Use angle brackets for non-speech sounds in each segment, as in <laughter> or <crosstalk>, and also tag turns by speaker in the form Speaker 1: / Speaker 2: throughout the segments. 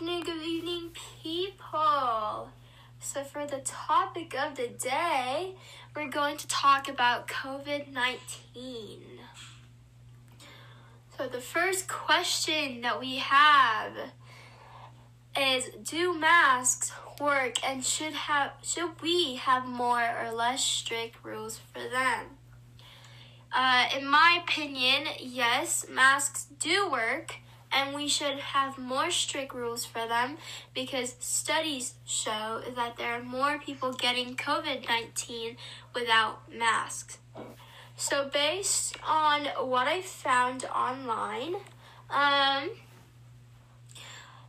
Speaker 1: afternoon, good evening, people. So, for the topic of the day, we're going to talk about COVID 19. So, the first question that we have is Do masks work and should, have, should we have more or less strict rules for them? Uh, in my opinion, yes, masks do work and we should have more strict rules for them because studies show that there are more people getting COVID 19 without masks. So, based on what I found online, um,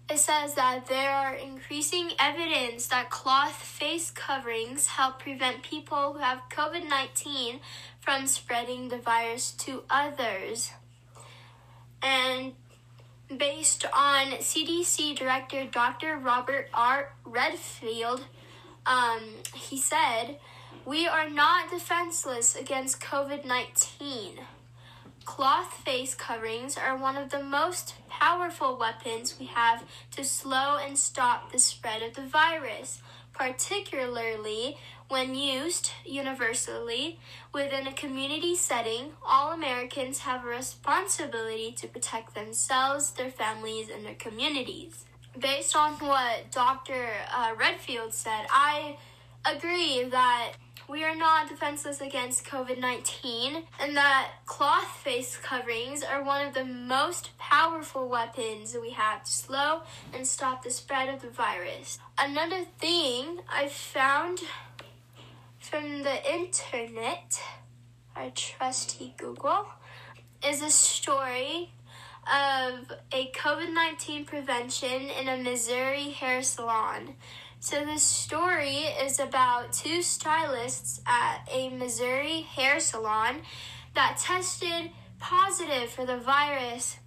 Speaker 1: it says that there are increasing evidence that cloth face coverings help prevent people who have COVID 19 from spreading the virus to others. And based on CDC Director Dr. Robert R. Redfield, um, he said, We are not defenseless against COVID 19. Cloth face coverings are one of the most powerful weapons we have to slow and stop the spread of the virus, particularly when used universally within a community setting, all Americans have a responsibility to protect themselves, their families, and their communities. Based on what Dr. Uh, Redfield said, I agree that we are not defenseless against COVID 19 and that cloth face coverings are one of the most powerful weapons we have to slow and stop the spread of the virus. Another thing I found from the internet, our trusty Google, is a story of a COVID 19 prevention in a Missouri hair salon. So, the story is about two stylists at a Missouri hair salon that tested positive for the virus.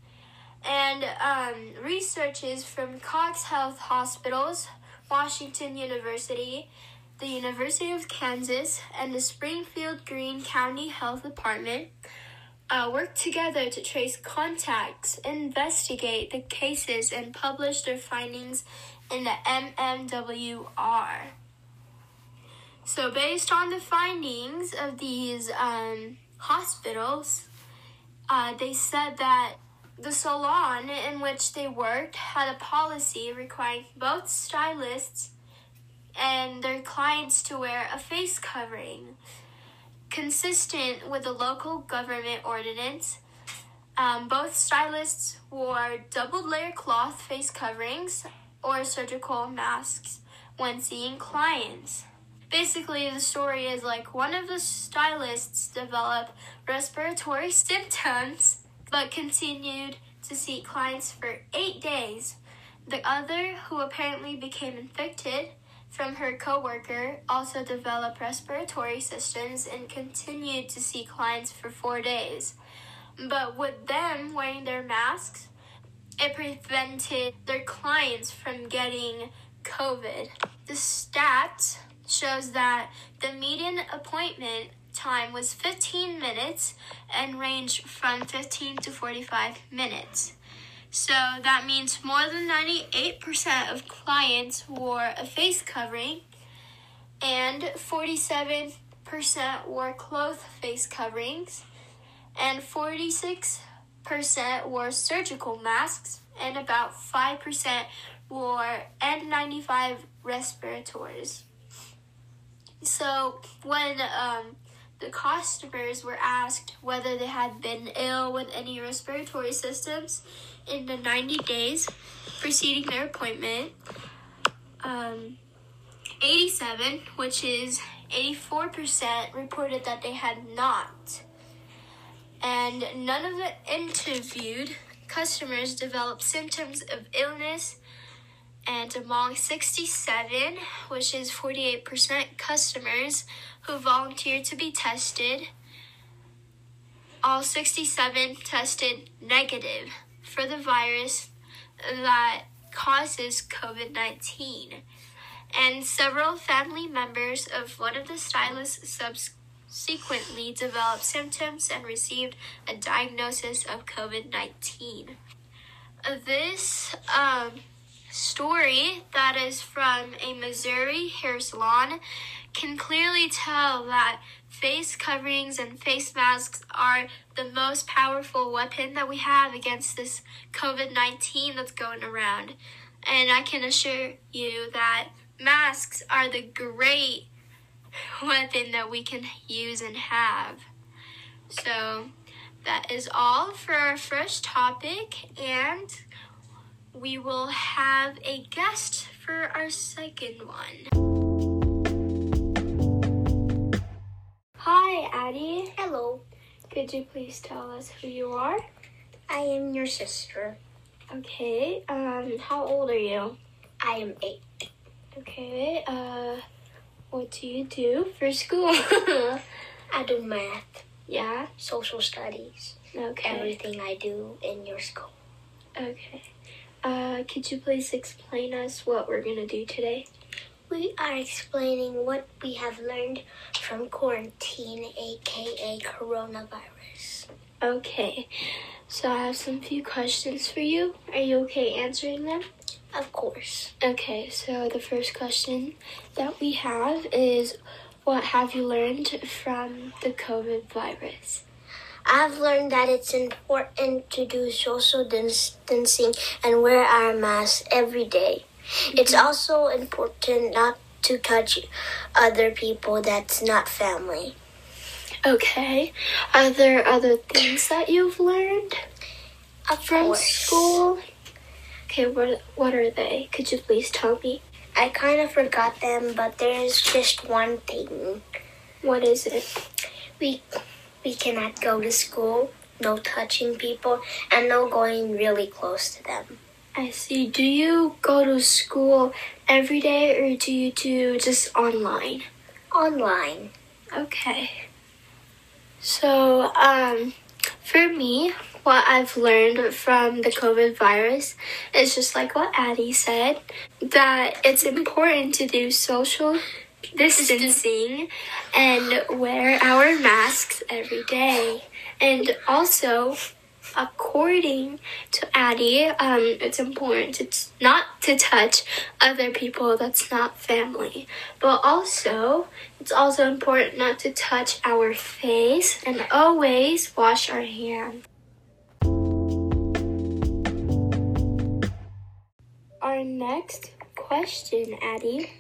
Speaker 1: And um, researchers from Cox Health Hospitals, Washington University, the University of Kansas, and the Springfield Greene County Health Department uh, worked together to trace contacts, investigate the cases, and publish their findings in the MMWR. So, based on the findings of these um, hospitals, uh, they said that the salon in which they worked had a policy requiring both stylists and their clients to wear a face covering. Consistent with the local government ordinance, um, both stylists wore double layer cloth face coverings or surgical masks when seeing clients. Basically, the story is like one of the stylists developed respiratory <laughs> symptoms but continued to see clients for eight days. The other, who apparently became infected, from her coworker also developed respiratory systems and continued to see clients for four days. But with them wearing their masks, it prevented their clients from getting COVID. The stat shows that the median appointment time was 15 minutes and ranged from 15 to 45 minutes. So that means more than 98% of clients wore a face covering and 47% wore cloth face coverings and 46% wore surgical masks and about 5% wore N95 respirators. So when um, the customers were asked whether they had been ill with any respiratory systems, in the 90 days preceding their appointment. Um, 87, which is 84%, reported that they had not. And none of the interviewed customers developed symptoms of illness. And among 67, which is 48% customers who volunteered to be tested, all 67 tested negative for the virus that causes COVID 19. And several family members of one of the stylists subsequently developed symptoms and received a diagnosis of COVID 19. This um, story that is from a Missouri hair salon can clearly tell that face coverings and face masks are the most powerful weapon that we have against this COVID 19 that's going around. And I can assure you that masks are the great <laughs> weapon that we can use and have. So that is all for our first topic, and we will have a guest for our second one. Hi, Adi.
Speaker 2: Hello,
Speaker 1: Could you please tell us who you are?
Speaker 2: I am your sister.
Speaker 1: Okay, um, how old are you?
Speaker 2: I am eight.
Speaker 1: Okay, uh, what do you do for school? <laughs>
Speaker 2: I do math,
Speaker 1: yeah,
Speaker 2: social studies,
Speaker 1: okay.
Speaker 2: everything I do in your school.
Speaker 1: Okay. Uh, could you please explain us what we're gonna do today?
Speaker 2: We are explaining what we have learned from quarantine, aka coronavirus.
Speaker 1: Okay. So I have some few questions for you. Are you okay answering them?
Speaker 2: Of course.
Speaker 1: Okay, so the first question that we have is what have you learned from the COVID virus?
Speaker 2: I've learned that it's important to do social distancing and wear our masks every day. It's mm-hmm. also important not to touch other people that's not family.
Speaker 1: Okay. Are there other things that you've learned
Speaker 2: Of
Speaker 1: from
Speaker 2: course.
Speaker 1: school? Okay, what what are they? Could you please tell me?
Speaker 2: I kind of forgot them, but there's just one thing.
Speaker 1: What is it?
Speaker 2: We we cannot go to school, no touching people, and no going really close to them.
Speaker 1: I see. Do you go to school every day or do you do just online?
Speaker 2: Online.
Speaker 1: Okay. So, um, for me, what I've learned from the COVID virus is just like what Adi said that it's important to do social distancing and wear our masks every day. And also, according to Adi, um, it's important to t- not to touch other people that's not family. But also, it's also important not to touch our face and always wash our hands. Our next question, Adi.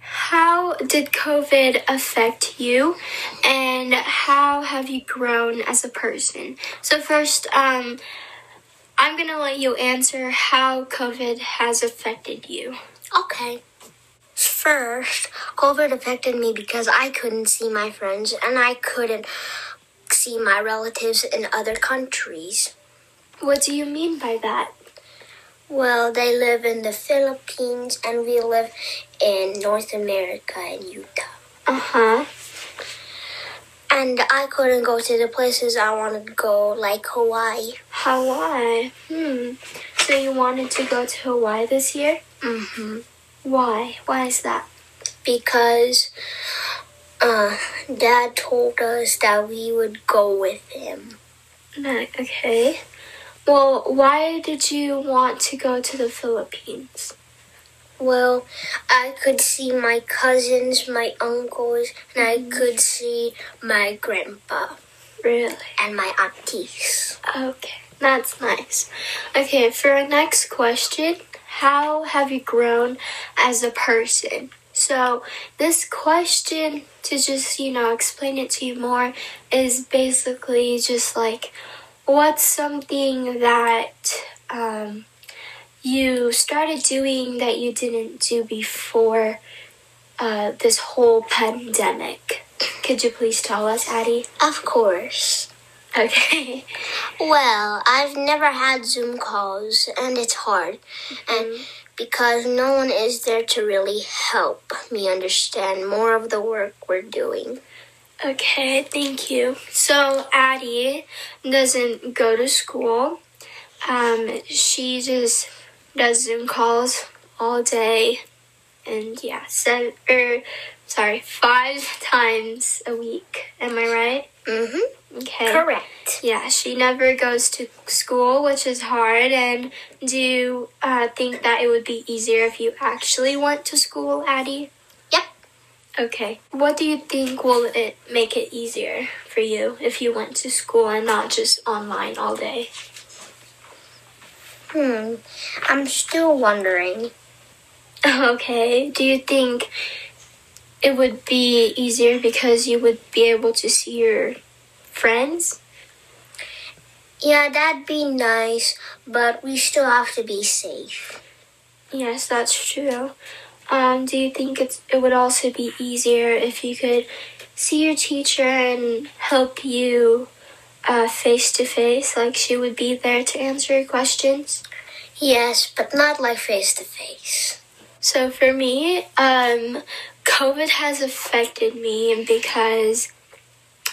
Speaker 1: How did COVID affect you and how have you grown as a person? So first, um, I'm gonna let you answer how COVID has affected you.
Speaker 2: Okay. First, COVID affected me because I couldn't see my friends and I couldn't see my relatives in other countries.
Speaker 1: What do you mean by that?
Speaker 2: Well, they live in the Philippines and we live in North America in Utah.
Speaker 1: Uh huh.
Speaker 2: And I couldn't go to the places I wanted to go, like Hawaii.
Speaker 1: Hawaii. Hmm. So you wanted to go to Hawaii this year?
Speaker 2: Mm-hmm.
Speaker 1: Why? Why is that?
Speaker 2: Because uh, Dad told us that we would go with him.
Speaker 1: Okay. Well, why did you want to go to the Philippines?
Speaker 2: Well, I could see my cousins, my uncles, and I mm-hmm. could see my grandpa
Speaker 1: Really?
Speaker 2: and my aunties.
Speaker 1: Okay, that's nice. Okay, for our next question, how have you grown as a person? So, this question, to just, you know, explain it to you more, is basically just like, what's something that um, you started doing that you didn't do before uh, this whole pandemic? Could you please tell us, Adi?
Speaker 2: Of course.
Speaker 1: Okay.
Speaker 2: Well, I've never had Zoom calls, and it's hard. And because no one is there to really help me understand more of the work we're doing.
Speaker 1: Okay, thank you. So Adi doesn't go to school. Um, she just does Zoom calls all day, and yeah, seven or sorry, five <laughs> times a week. Am I right?
Speaker 2: Mm-hmm.
Speaker 1: Okay.
Speaker 2: Correct.
Speaker 1: Yeah, she never goes to school, which is hard. And do you uh, think that it would be easier if you actually went to school,
Speaker 2: Adi?
Speaker 1: Okay. What do you think will it make it easier for you if you went to school and not just online all day?
Speaker 2: Hmm. I'm still wondering. <laughs>
Speaker 1: Okay. Do you think it would be easier because you would be able to see your friends?
Speaker 2: Yeah, that'd be nice, but we still have to be safe.
Speaker 1: Yes, that's true. Um, do you think it's, it would also be easier if you could see your teacher and help you face to face, like she would be there to answer your questions?
Speaker 2: Yes, but not like face to face.
Speaker 1: So for me, um, COVID has affected me because,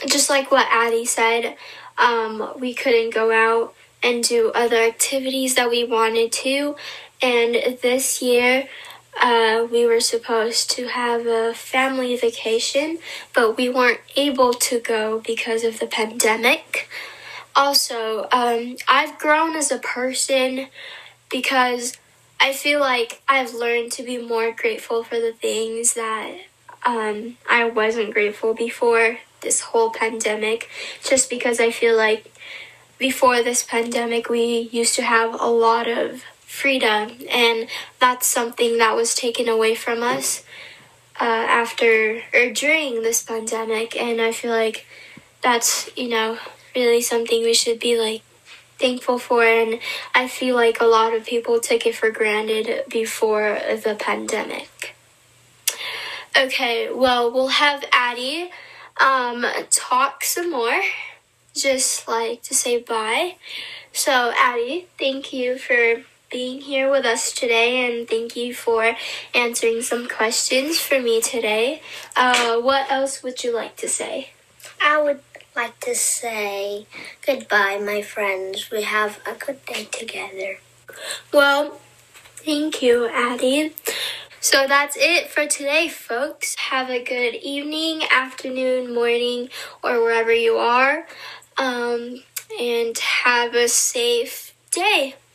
Speaker 1: just like what Adi said, um, we couldn't go out and do other activities that we wanted to. And this year, uh, we were supposed to have a family vacation, but we weren't able to go because of the pandemic. Also, um, I've grown as a person because I feel like I've learned to be more grateful for the things that um, I wasn't grateful before this whole pandemic, just because I feel like before this pandemic, we used to have a lot of freedom, and that's something that was taken away from us uh, after or during this pandemic, and I feel like that's, you know, really something we should be like thankful for and I feel like a lot of people took it for granted before the pandemic. Okay, well, we'll have Adi um, talk some more, just like to say bye. So, Adi, thank you for being here with us today and thank you for answering some questions for me today. Uh, what else would you like to say?
Speaker 2: I would like to say goodbye, my friends. We have a good day together.
Speaker 1: Well, thank you, Adi. So that's it for today, folks. Have a good evening, afternoon, morning, or wherever you are. Um, and have a safe day.